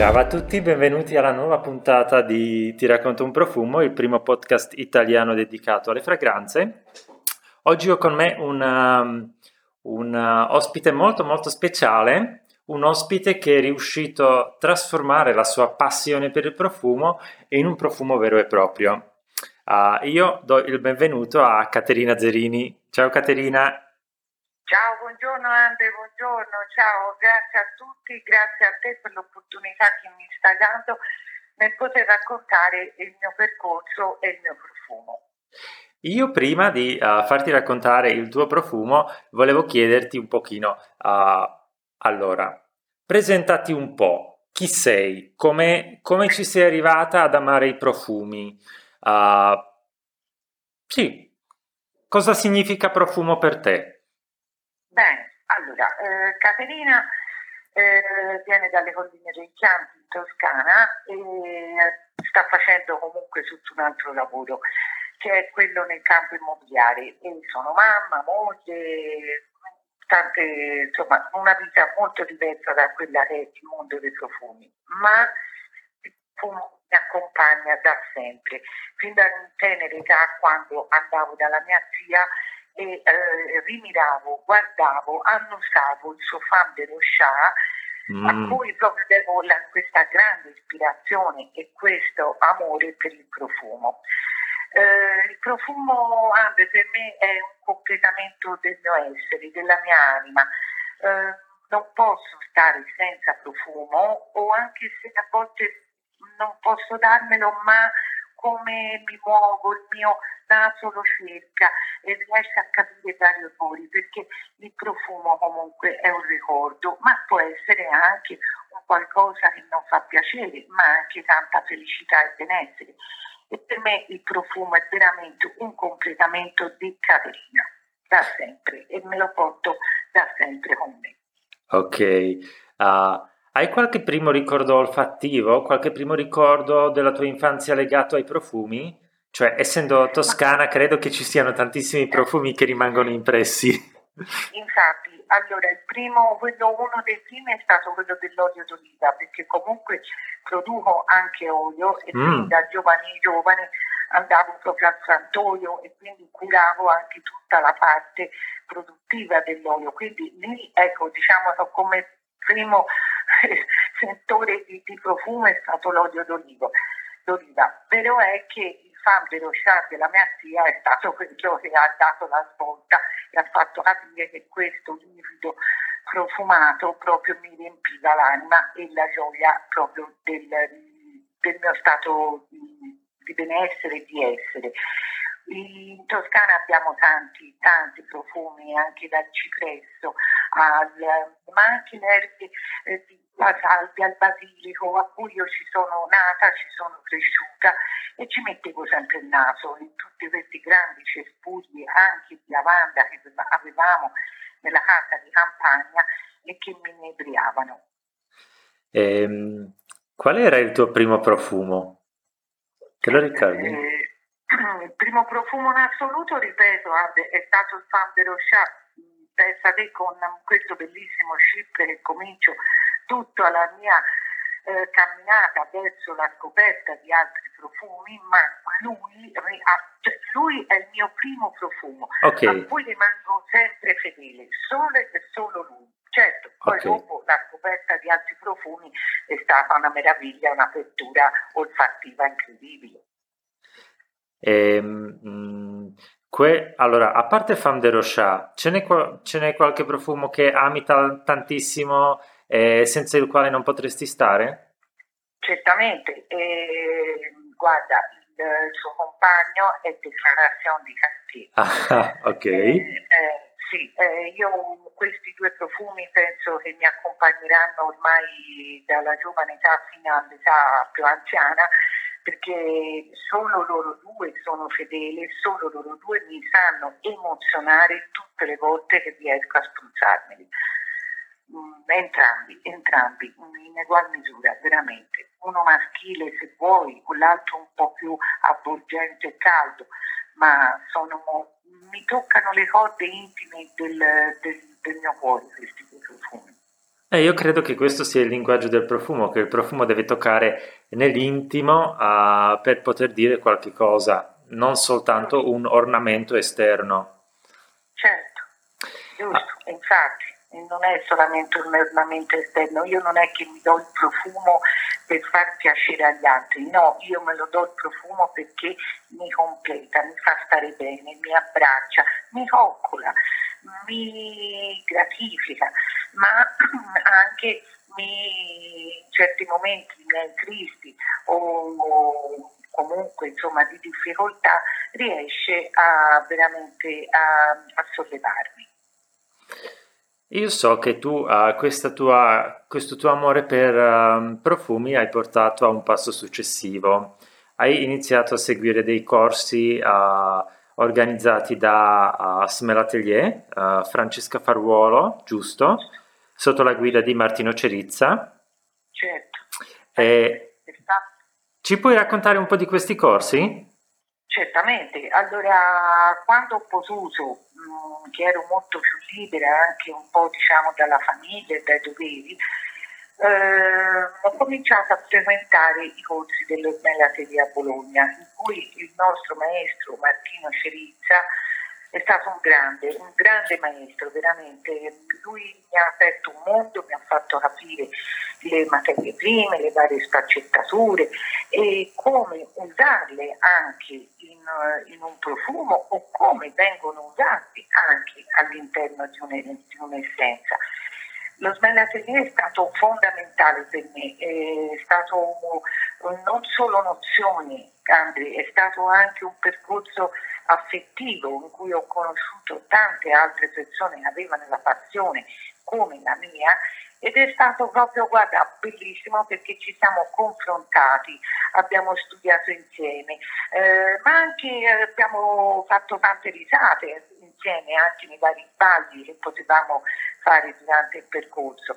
Ciao a tutti, benvenuti alla nuova puntata di Ti racconto un profumo, il primo podcast italiano dedicato alle fragranze. Oggi ho con me un, um, uh, ospite molto molto speciale, un ospite che è riuscito a trasformare la sua passione per il profumo in un profumo vero e proprio. Uh, io do il benvenuto a Caterina Zerini. Ciao Caterina. Ciao, buongiorno Andre, buongiorno, ciao, grazie a tutti, grazie a te per l'opportunità che mi stai dando nel poter raccontare il mio percorso e il mio profumo. Io prima di uh, farti raccontare il tuo profumo volevo chiederti un pochino, uh, allora, presentati un po', chi sei, come, come ci sei arrivata ad amare i profumi, uh, sì, cosa significa profumo per te? Bene, allora, eh, Caterina eh, viene dalle colline dei Chianti in Toscana e sta facendo comunque tutto un altro lavoro che è quello nel campo immobiliare. E sono mamma, moglie, tante, insomma, una vita molto diversa da quella che è il mondo dei profumi, ma mi accompagna da sempre, fin da tenera età quando andavo dalla mia zia e eh, rimiravo, guardavo, annusavo il suo de Rochard mm. a cui proprio devo la, questa grande ispirazione e questo amore per il profumo. Eh, il profumo Ande per me è un completamento del mio essere, della mia anima. Eh, non posso stare senza profumo o anche se a volte non posso darmelo, ma come mi muovo, il mio naso lo cerca e riesce a capire vari odori perché il profumo comunque è un ricordo, ma può essere anche un qualcosa che non fa piacere, ma anche tanta felicità e benessere. E per me il profumo è veramente un completamento di Caterina, da sempre, e me lo porto da sempre con me. Ok. Uh, hai qualche primo ricordo olfattivo, qualche primo ricordo della tua infanzia legato ai profumi? Cioè, essendo toscana, credo che ci siano tantissimi profumi che rimangono impressi. Infatti, allora, il primo, quello, uno dei primi è stato quello dell'olio d'oliva, perché comunque produco anche olio e mm. da giovane giovane andavo proprio al frantoio e quindi curavo anche tutta la parte produttiva dell'olio. Quindi lì, ecco, diciamo, come primo settore di, di, profumo è stato l'olio d'oliva. Vero è che dello char della mia zia è stato quello che ha dato la svolta e ha fatto capire che questo liquido profumato proprio mi riempiva l'anima e la gioia proprio del, del mio stato di, di benessere e di essere. In Toscana abbiamo tanti, tanti profumi, anche dal cipresso, al, ma anche le erbe eh, la salvia, il basilico, a cui io ci sono nata, ci sono cresciuta e ci mettevo sempre il naso in tutti questi grandi cespugli, anche di lavanda che avevamo nella casa di campagna e che mi inebriavano. Ehm, qual era il tuo primo profumo? Te lo ricordi? Eh, il primo profumo in assoluto, ripeto, è stato il Fan de Rochard. Pensa te con questo bellissimo chip che comincio tutta la mia eh, camminata verso la scoperta di altri profumi, ma lui, cioè, lui è il mio primo profumo, okay. a cui rimango sempre fedele, solo e solo lui. Certo, poi okay. dopo la scoperta di altri profumi è stata una meraviglia, un'apertura olfattiva incredibile. Ehm, que, allora, a parte Femme de Rochard, ce n'è, ce n'è qualche profumo che ami t- tantissimo e senza il quale non potresti stare? Certamente, eh, guarda, il, il, suo compagno è Declaration di Cartier. Ah, ok. Eh, eh, sì, eh, io questi due profumi penso che mi accompagneranno ormai dalla giovane età fino all'età più anziana perché solo loro due sono fedeli, solo loro due mi sanno emozionare tutte le volte che riesco a spruzzarmeli. Mm, entrambi, entrambi, in egual misura, veramente. Uno maschile se vuoi, l'altro un po' più avvolgente e caldo, ma sono, mi toccano le corde intime del, del, del mio cuore questi due profumi. Eh, io credo che questo sia il linguaggio del profumo, che il profumo deve toccare nell'intimo uh, per poter dire qualche cosa, non soltanto un ornamento esterno. Certo, giusto, ah. infatti non è solamente un ornamento esterno, io non è che mi do il profumo per far piacere agli altri, no, io me lo do il profumo perché mi completa, mi fa stare bene, mi abbraccia, mi coccola, mi gratifica, ma anche mi, in certi momenti miei tristi o comunque insomma di difficoltà riesce a veramente a, a sollevarmi. Io so che tu a tua, questo tuo amore per um, profumi hai portato a un passo successivo. Hai iniziato a seguire dei corsi uh, organizzati da uh, Smell Atelier, Francesca Faruolo, giusto? Sotto la guida di Martino Cerizza. Certo. E ci puoi raccontare un po' di questi corsi? Certamente. Allora, quando ho potuto che ero molto più libera anche un po' diciamo dalla famiglia e dai doveri, eh, ho cominciato a frequentare i corsi dell'Ormella a Bologna, in cui il nostro maestro Martino Cerizza è stato un grande, un grande maestro, veramente. Lui mi ha aperto un mondo, mi ha fatto capire le materie prime, le varie sfaccettature e come usarle anche in, in un profumo o come vengono usati anche all'interno di, un, di un'essenza. Lo smell è stato fondamentale per me, è stato non solo nozioni, Andri, è stato anche un percorso affettivo in cui ho conosciuto tante altre persone che avevano la passione come la mia ed è stato proprio, guarda, bellissimo perché ci siamo confrontati, abbiamo studiato insieme, eh, ma anche eh, abbiamo fatto tante risate insieme anche nei vari sbagli che potevamo fare durante il percorso.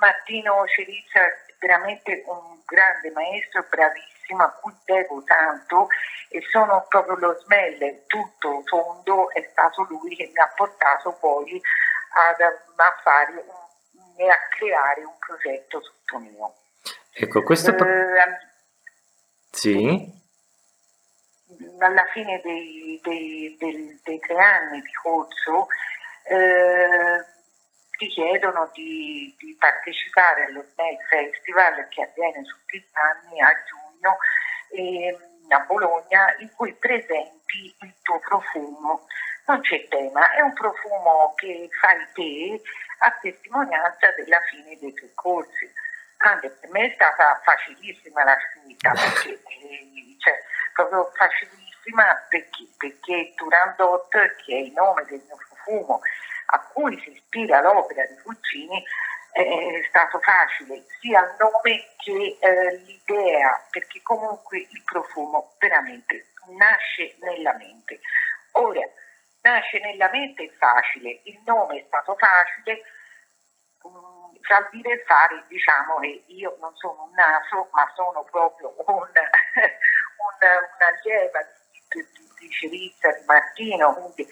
Martino Cerizza è veramente un grande maestro, bravissimo, a cui devo tanto e sono proprio lo smell tutto tondo, è stato lui che mi ha portato poi ad, a fare e a creare un progetto tutto mio. Ecco, questo... Pro... Eh, sì. Alla fine dei, dei, dei, dei, tre anni di corso eh, ti chiedono di, di partecipare allo Snake Festival che avviene tutti gli anni a giugno eh, a Bologna in cui presenti il tuo profumo. Non c'è tema, è un profumo che fai te a testimonianza della fine dei tuoi corsi. Anche per me è stata facilissima la scelta, perché eh, cioè, proprio facilissima perché, perché Turandot, che è il nome del mio profumo, a cui si ispira l'opera di Puccini, è stato facile sia il nome che eh, l'idea, perché comunque il profumo veramente nasce nella mente. Ora, nasce nella mente è facile, il nome è stato facile, um, fra dire e fare diciamo che io non sono un naso, ma sono proprio un, un, un'allieva di, di, di Cerizza, di Martino, quindi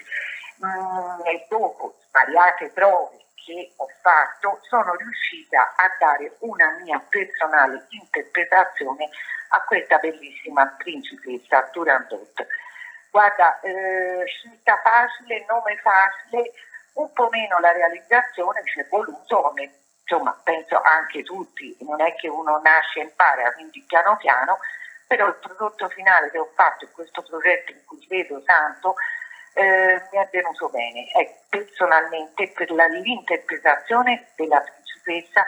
um, e dopo svariate prove che ho fatto sono riuscita a dare una mia personale interpretazione a questa bellissima principessa Turandot. Guarda, eh, scelta facile, nome facile, un po' meno la realizzazione ci è voluto come insomma penso anche tutti, non è che uno nasce e impara, quindi piano piano, però il prodotto finale che ho fatto in questo progetto in cui vedo tanto eh, mi è venuto bene, è personalmente per la, l'interpretazione della principessa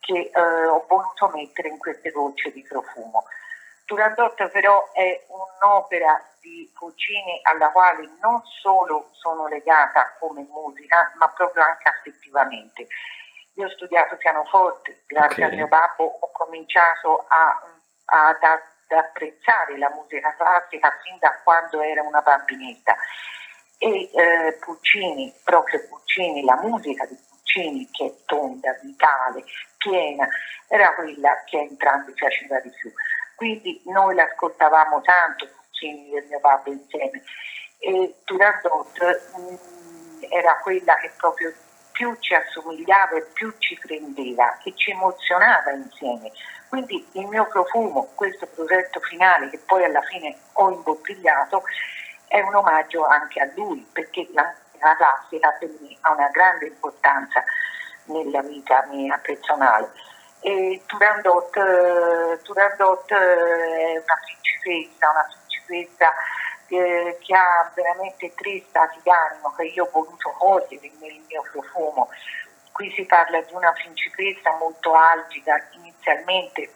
che eh, ho voluto mettere in queste gocce di profumo. Turandot però è un'opera di Puccini alla quale non solo sono legata come musica, ma proprio anche affettivamente. Io ho studiato pianoforte, grazie okay. al mio babbo ho cominciato a, a, ad, ad apprezzare la musica classica fin da quando era una bambinetta e eh, Puccini, proprio Puccini, la musica di Puccini che è tonda, vitale, piena, era quella che a entrambi piaceva di più. Quindi noi l'ascoltavamo tanto, Puccini e mio babbo insieme, e Turandot mh, mm, era quella che proprio più ci assomigliava e più ci prendeva e ci emozionava insieme. Quindi il mio profumo, questo progetto finale che poi alla fine ho imbottigliato, è un omaggio anche a lui, perché la, la classica per me ha una grande importanza nella vita mia personale. E Turandot, Turandot è una principessa, una principessa eh, che ha veramente tre stati d'animo che io ho voluto cogliere nel mio profumo. Qui si parla di una principessa molto algida inizialmente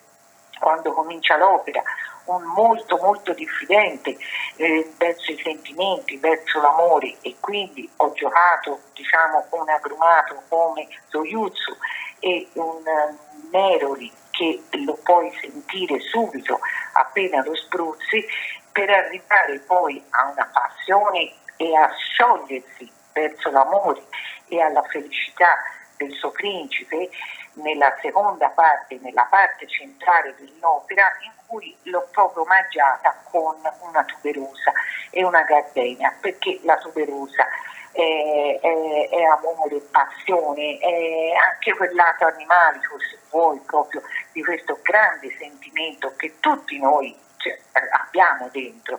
quando comincia l'opera, un molto molto diffidente eh, verso i sentimenti, verso l'amore e quindi ho giocato diciamo un agrumato come Soyuzzu e un uh, Neroli che lo puoi sentire subito appena lo spruzzi per arrivare poi a una passione e a sciogliersi verso l'amore e alla felicità del suo principe nella seconda parte, nella parte centrale dell'opera, in cui l'ho proprio omaggiata con una tuberosa e una gardenia, perché la tuberosa è, è, è amore, passione, è anche quel lato animalico, se vuoi, proprio di questo grande sentimento che tutti noi cioè, abbiamo dentro.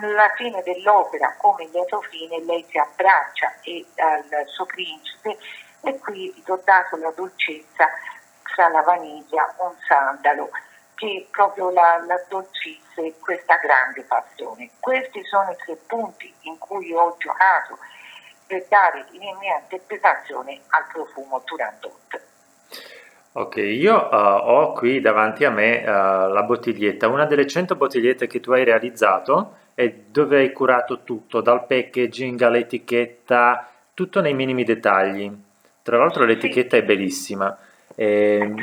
Alla fine dell'opera, come lieto fine, lei si abbraccia e al suo principe e qui ho dato la dolcezza tra la vaniglia, un sandalo che proprio la, la dolcisse questa grande passione. Questi sono i tre punti in cui ho giocato per dare la mia interpretazione al profumo Turandot. Ok, io uh, ho qui davanti a me uh, la bottiglietta, una delle 100 bottigliette che tu hai realizzato e dove hai curato tutto, dal packaging all'etichetta, tutto nei minimi dettagli. Tra l'altro l'etichetta sì. è bellissima. E, ehm,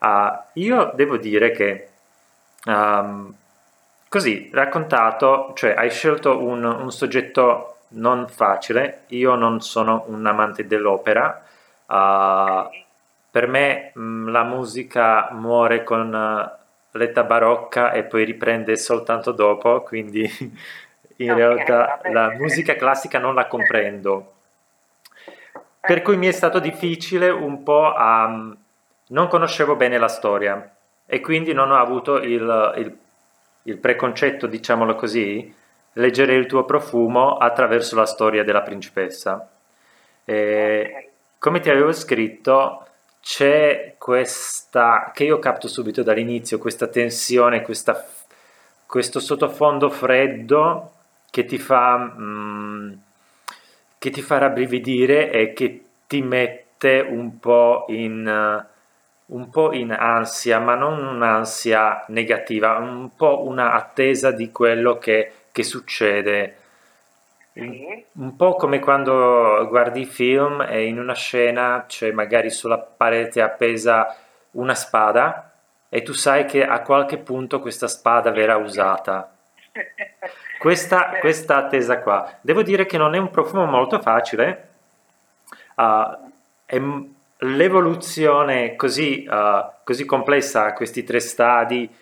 uh, io devo dire che um, così raccontato, cioè hai scelto un, un soggetto non facile, io non sono un amante dell'opera. Uh, per me mh, mm, la musica muore con uh, l'età barocca e poi riprende soltanto dopo, quindi in okay, realtà la musica classica non la comprendo. Per cui mi è stato difficile un po' a... Mm, non conoscevo bene la storia e quindi non ho avuto il, il, il preconcetto, diciamolo così, leggere il tuo profumo attraverso la storia della principessa. E, okay. Come ti avevo scritto, c'è questa, che io capto subito dall'inizio, questa tensione, questa, questo sottofondo freddo che ti fa, mm, che ti fa rabbrividire e che ti mette un po' in, un po' in ansia, ma non un'ansia negativa, un po' una attesa di quello che, che succede. Un po' come quando guardi i film e in una scena c'è magari sulla parete appesa una spada e tu sai che a qualche punto questa spada verrà usata. Questa, questa attesa qua. Devo dire che non è un profumo molto facile. Uh, l'evoluzione così, uh, così complessa a questi tre stadi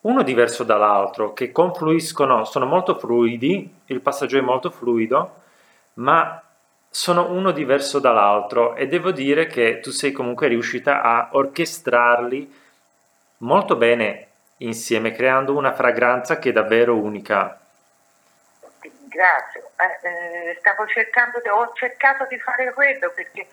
uno diverso dall'altro, che confluiscono, sono molto fluidi, il passaggio è molto fluido, ma sono uno diverso dall'altro e devo dire che tu sei comunque riuscita a orchestrarli molto bene insieme, creando una fragranza che è davvero unica. Grazie, eh, eh, stavo cercando, ho cercato di fare quello perché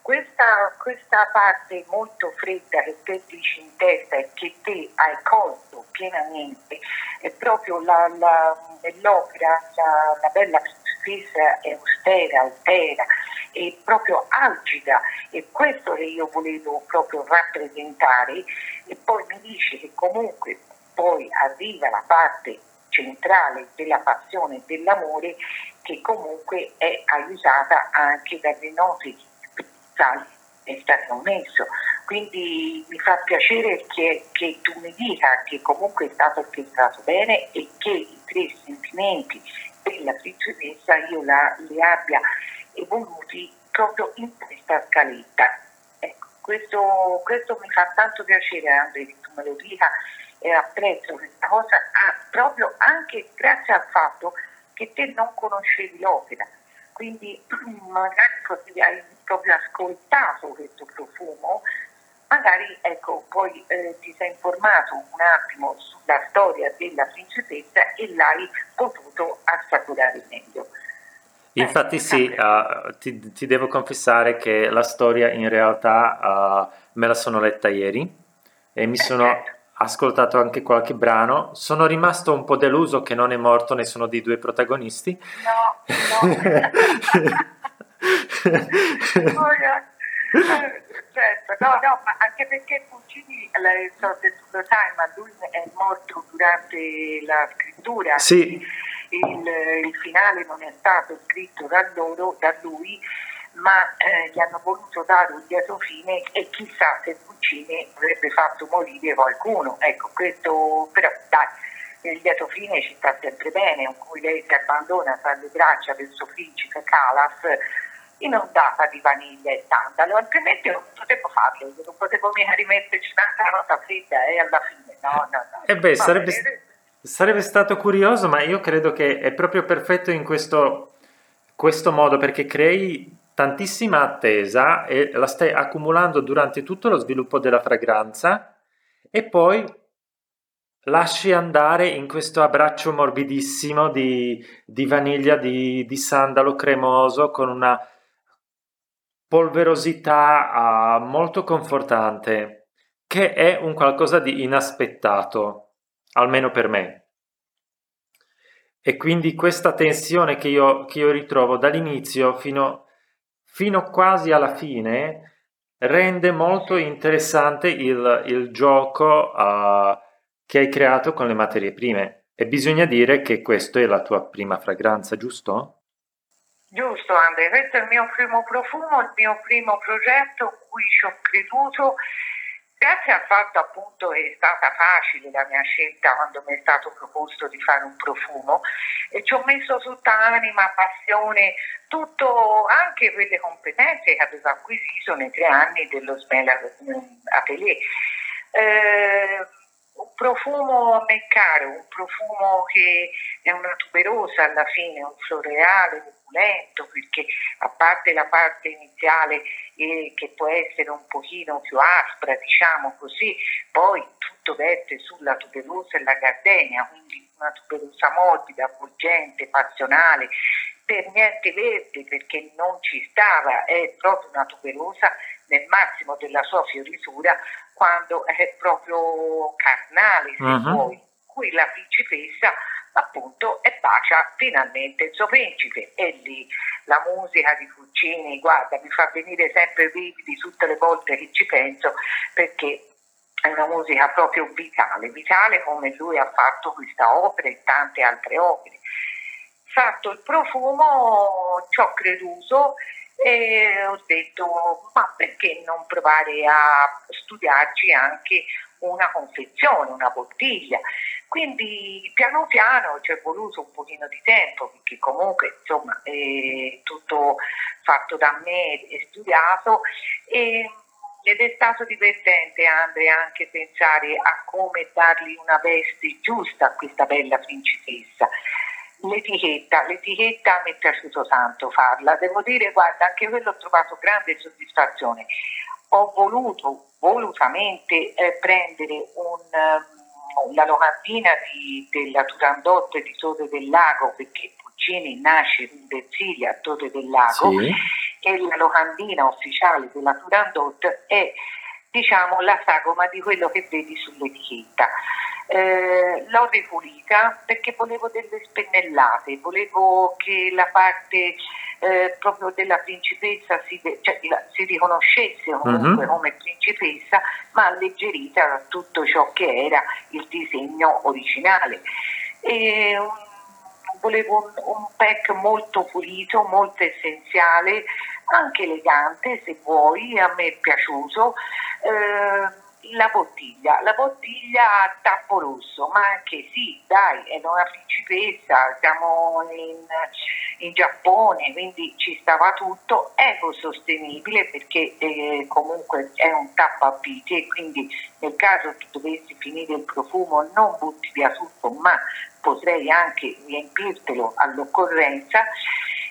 questa, questa, parte molto fredda che te dici in testa e che te hai colto pienamente è proprio la, la, nell'opera la, la bella principessa è austera, altera, è proprio algida. E questo che io volevo proprio rappresentare e poi mi dice che comunque poi arriva la parte centrale della passione e dell'amore che comunque è aiutata anche dalle note Sali è stato messo. Quindi mi fa piacere che, che, tu mi dica che comunque è stato orchestrato bene e che i tre sentimenti della principessa io la, li abbia evoluti proprio in questa scaletta. Ecco, questo, questo, mi fa tanto piacere Andrea che tu me lo dica e apprezzo questa cosa ah, proprio anche grazie al fatto che te non conoscevi l'opera quindi magari hai proprio ascoltato questo profumo, magari ecco, poi eh, ti sei informato un attimo sulla storia della principessa e l'hai potuto assaporare meglio. Infatti sì, uh, ti, ti, devo confessare che la storia in realtà uh, me la sono letta ieri e mi sono certo. Ascoltato anche qualche brano. Sono rimasto un po' deluso che non è morto nessuno dei due protagonisti. No, no. oh, certo, no, no, ma anche perché Puccini, so lo sai, ma lui è morto durante la scrittura. Sì il, il finale non è stato scritto da loro, da lui, ma eh, gli hanno voluto dare un lieto fine e chissà se Puccini avrebbe fatto morire qualcuno. Ecco, questo però dai, il lieto fine ci sta sempre bene, in cui lei si abbandona tra le braccia del suo principe Calas inondata di vaniglia e sandalo, altrimenti non potevo farlo, non potevo mica rimetterci una nota fredda e alla fine no, no, no. E beh, sarebbe... Sarebbe stato curioso, ma io credo che è proprio perfetto in questo, questo modo perché crei tantissima attesa e la stai accumulando durante tutto lo sviluppo della fragranza e poi lasci andare in questo abbraccio morbidissimo di, di vaniglia, di, di, sandalo cremoso con una polverosità uh, molto confortante, che è un qualcosa di inaspettato almeno per me. E quindi questa tensione che io, che io ritrovo dall'inizio fino, fino, quasi alla fine rende molto interessante il, il gioco uh, che hai creato con le materie prime. E bisogna dire che questa è la tua prima fragranza, giusto? Giusto Andrea, questo è il mio primo profumo, il mio primo progetto in cui ci ho creduto Grazie al fatto appunto che è stata facile la mia scelta quando mi è stato proposto di fare un profumo e ci ho messo tutta anima, passione, tutto, anche quelle competenze che avevo acquisito nei tre anni dello Smell Atelier. Eh, un profumo a me caro, un profumo che è una tuberosa alla fine, un floreale lento perché a parte la parte iniziale eh, che può essere un pochino più aspra, diciamo così, poi tutto verte sulla tuberosa e la gardenia, quindi una tuberosa morbida, avvolgente, passionale, per niente verde perché non ci stava, è proprio una tuberosa nel massimo della sua fioritura quando è proprio carnale, se uh-huh. vuoi. Qui la principessa appunto e bacia finalmente il suo principe e lì la musica di Puccini guarda mi fa venire sempre brividi tutte le volte che ci penso perché è una musica proprio vitale, vitale come lui ha fatto questa opera e tante altre opere. Fatto il profumo ci ho creduto e ho detto ma perché non provare a studiarci anche una confezione, una bottiglia. Quindi piano piano ci è voluto un pochino di tempo perché comunque insomma è tutto fatto da me e studiato e, ed è stato divertente Andrea anche pensare a come dargli una veste giusta a questa bella principessa. L'etichetta, l'etichetta mi è piaciuto tanto farla, devo dire, guarda, anche quello ho trovato grande soddisfazione. Ho voluto volutamente eh, prendere un, la locandina di, della Turandot di Torre del Lago, perché Puccini nasce in Versilia a Torre del Lago, sì. e la locandina ufficiale della Turandot è diciamo la sagoma di quello che vedi sull'etichetta. Eh, l'ho ripulita perché volevo delle spennellate, volevo che la parte eh, proprio della principessa si, de- cioè, la, si riconoscesse comunque uh-huh. come principessa, ma alleggerita da tutto ciò che era il disegno originale. E, um, volevo un, un pack molto pulito, molto essenziale, anche elegante se vuoi, a me è piaciuto. Eh, la bottiglia, la bottiglia a tappo rosso, ma anche sì, dai, è una principessa, siamo in, in Giappone, quindi ci stava tutto, ecosostenibile perché eh, comunque è un tappo a vite e quindi nel caso tu dovessi finire il profumo non butti via tutto, ma potrei anche riempirtelo all'occorrenza.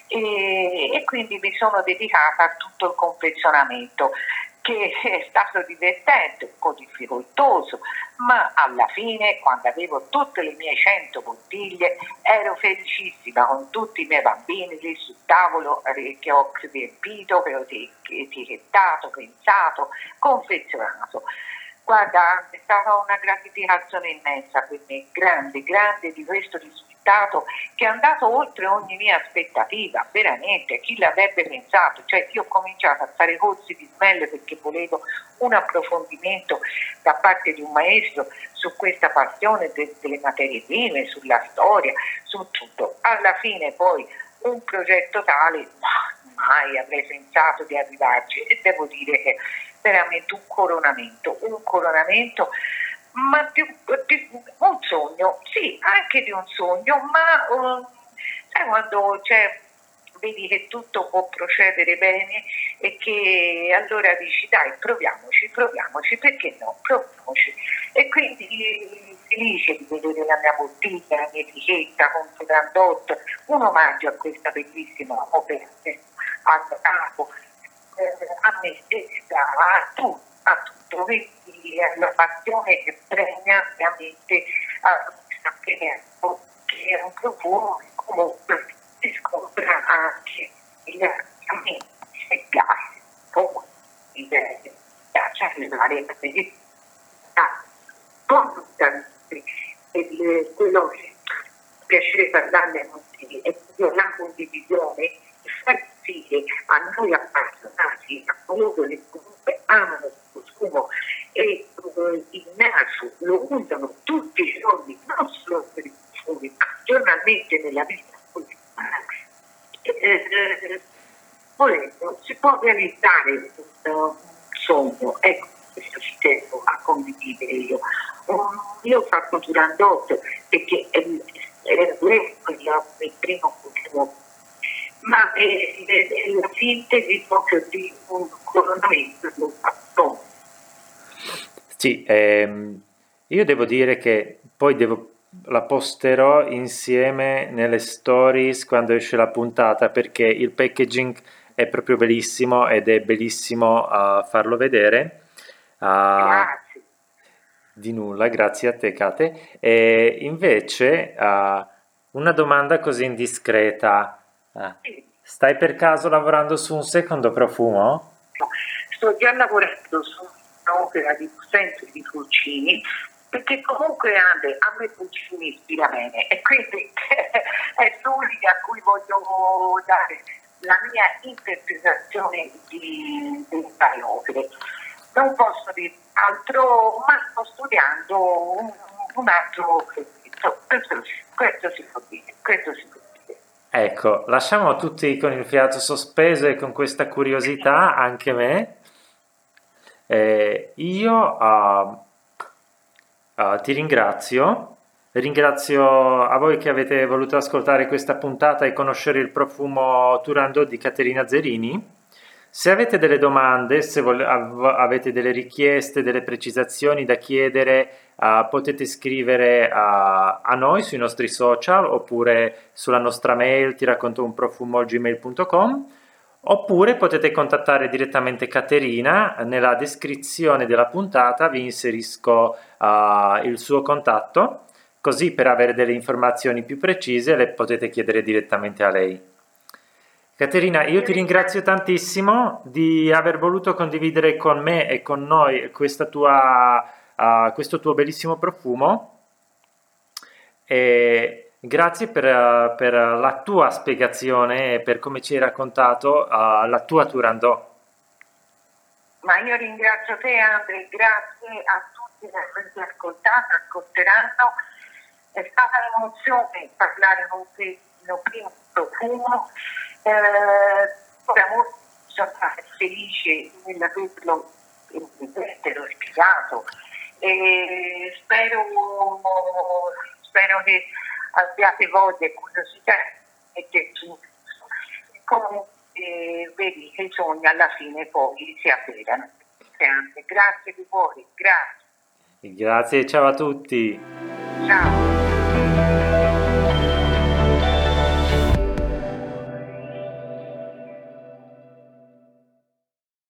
E, e quindi mi sono dedicata a tutto il confezionamento che è stato divertente, un po' difficoltoso, ma alla fine, quando avevo tutte le mie 100 bottiglie, ero felicissima con tutti i miei bambini lì sul tavolo eh, che ho riempito, che ho etichettato, pensato, confezionato. Guarda, è stata una gratificazione immensa per me, grande, grande di questo risultato risultato che è andato oltre ogni mia aspettativa, veramente, chi l'avrebbe pensato? Cioè io ho cominciato a fare corsi di smell perché volevo un approfondimento da parte di un maestro su questa passione de- delle materie prime, sulla storia, su tutto. Alla fine poi un progetto tale, mai avrei pensato di arrivarci e devo dire che è veramente un coronamento, un coronamento ma più, più, un sogno, sì, anche di un sogno, ma uh, sai quando c'è, vedi che tutto può procedere bene e che allora dici dai proviamoci, proviamoci, perché no, proviamoci. E quindi felice di vedere la mia bottiglia, la mia etichetta con Grandot, un omaggio a questa bellissima opera, al capo, eh, a me stessa, a tutto, a tutto. Vedi, è una passione che premia veramente a sapere che è un profumo che comunque si scopre anche il a me se piace poi mi piace arrivare a vedere con quello che piacere parlarne con te è la condivisione e far sì che a noi appassionati a coloro che comunque amano il consumo e uh, il naso lo usano tutti i giorni, non solo per i consumi, ma giornalmente nella vita quotidiana. Eh, eh, volendo, si può realizzare un sogno, ecco, questo ci tengo a condividere io. Um, io ho fatto Durandot perché era questo il primo ultimo ma è, è, è la sintesi proprio di un coronamento di un fatto sì, ehm, io devo dire che poi devo, la posterò insieme nelle stories quando esce la puntata perché il packaging è proprio bellissimo ed è bellissimo uh, farlo vedere. Uh, grazie. Di nulla, grazie a te Kate. E invece uh, una domanda così indiscreta. Stai per caso lavorando su un secondo profumo? Sto già lavorando su un'opera di sempre di Pulcini perché comunque Ande, a me Pulcini ispira bene e quindi è l'unica a cui voglio dare la mia interpretazione di, di. Non posso dire altro, ma sto studiando un, un altro questo, questo, si può dire, questo si può dire. Ecco, lasciamo tutti con il fiato sospeso e con questa curiosità, anche me. Eh, io uh, uh, ti ringrazio, ringrazio a voi che avete voluto ascoltare questa puntata e conoscere il profumo Turando di Caterina Zerini. Se avete delle domande, se vol- av- avete delle richieste, delle precisazioni da chiedere, uh, potete scrivere a noi sui nostri social oppure sulla nostra mail ti racconto un profumo gmail.com Oppure potete contattare direttamente Caterina, nella descrizione della puntata vi inserisco uh, il suo contatto, così per avere delle informazioni più precise le potete chiedere direttamente a lei. Caterina, io ti ringrazio tantissimo di aver voluto condividere con me e con noi tua, uh, questo tuo bellissimo profumo. E Grazie per, per, la tua spiegazione e per come ci hai raccontato uh, la tua Turandot. Ma io ringrazio te Andre, grazie a tutti che avete ascoltato, ascolteranno. È stata un'emozione parlare con te il primo profumo. Eh, ora sono felice nell'averlo l'ho spiegato e spero, spero che abbiate voglia e curiosità e metterci comunque eh, vedi che i sogni alla fine poi si avverano. Grazie di cuore, grazie. Grazie, ciao a tutti. Ciao.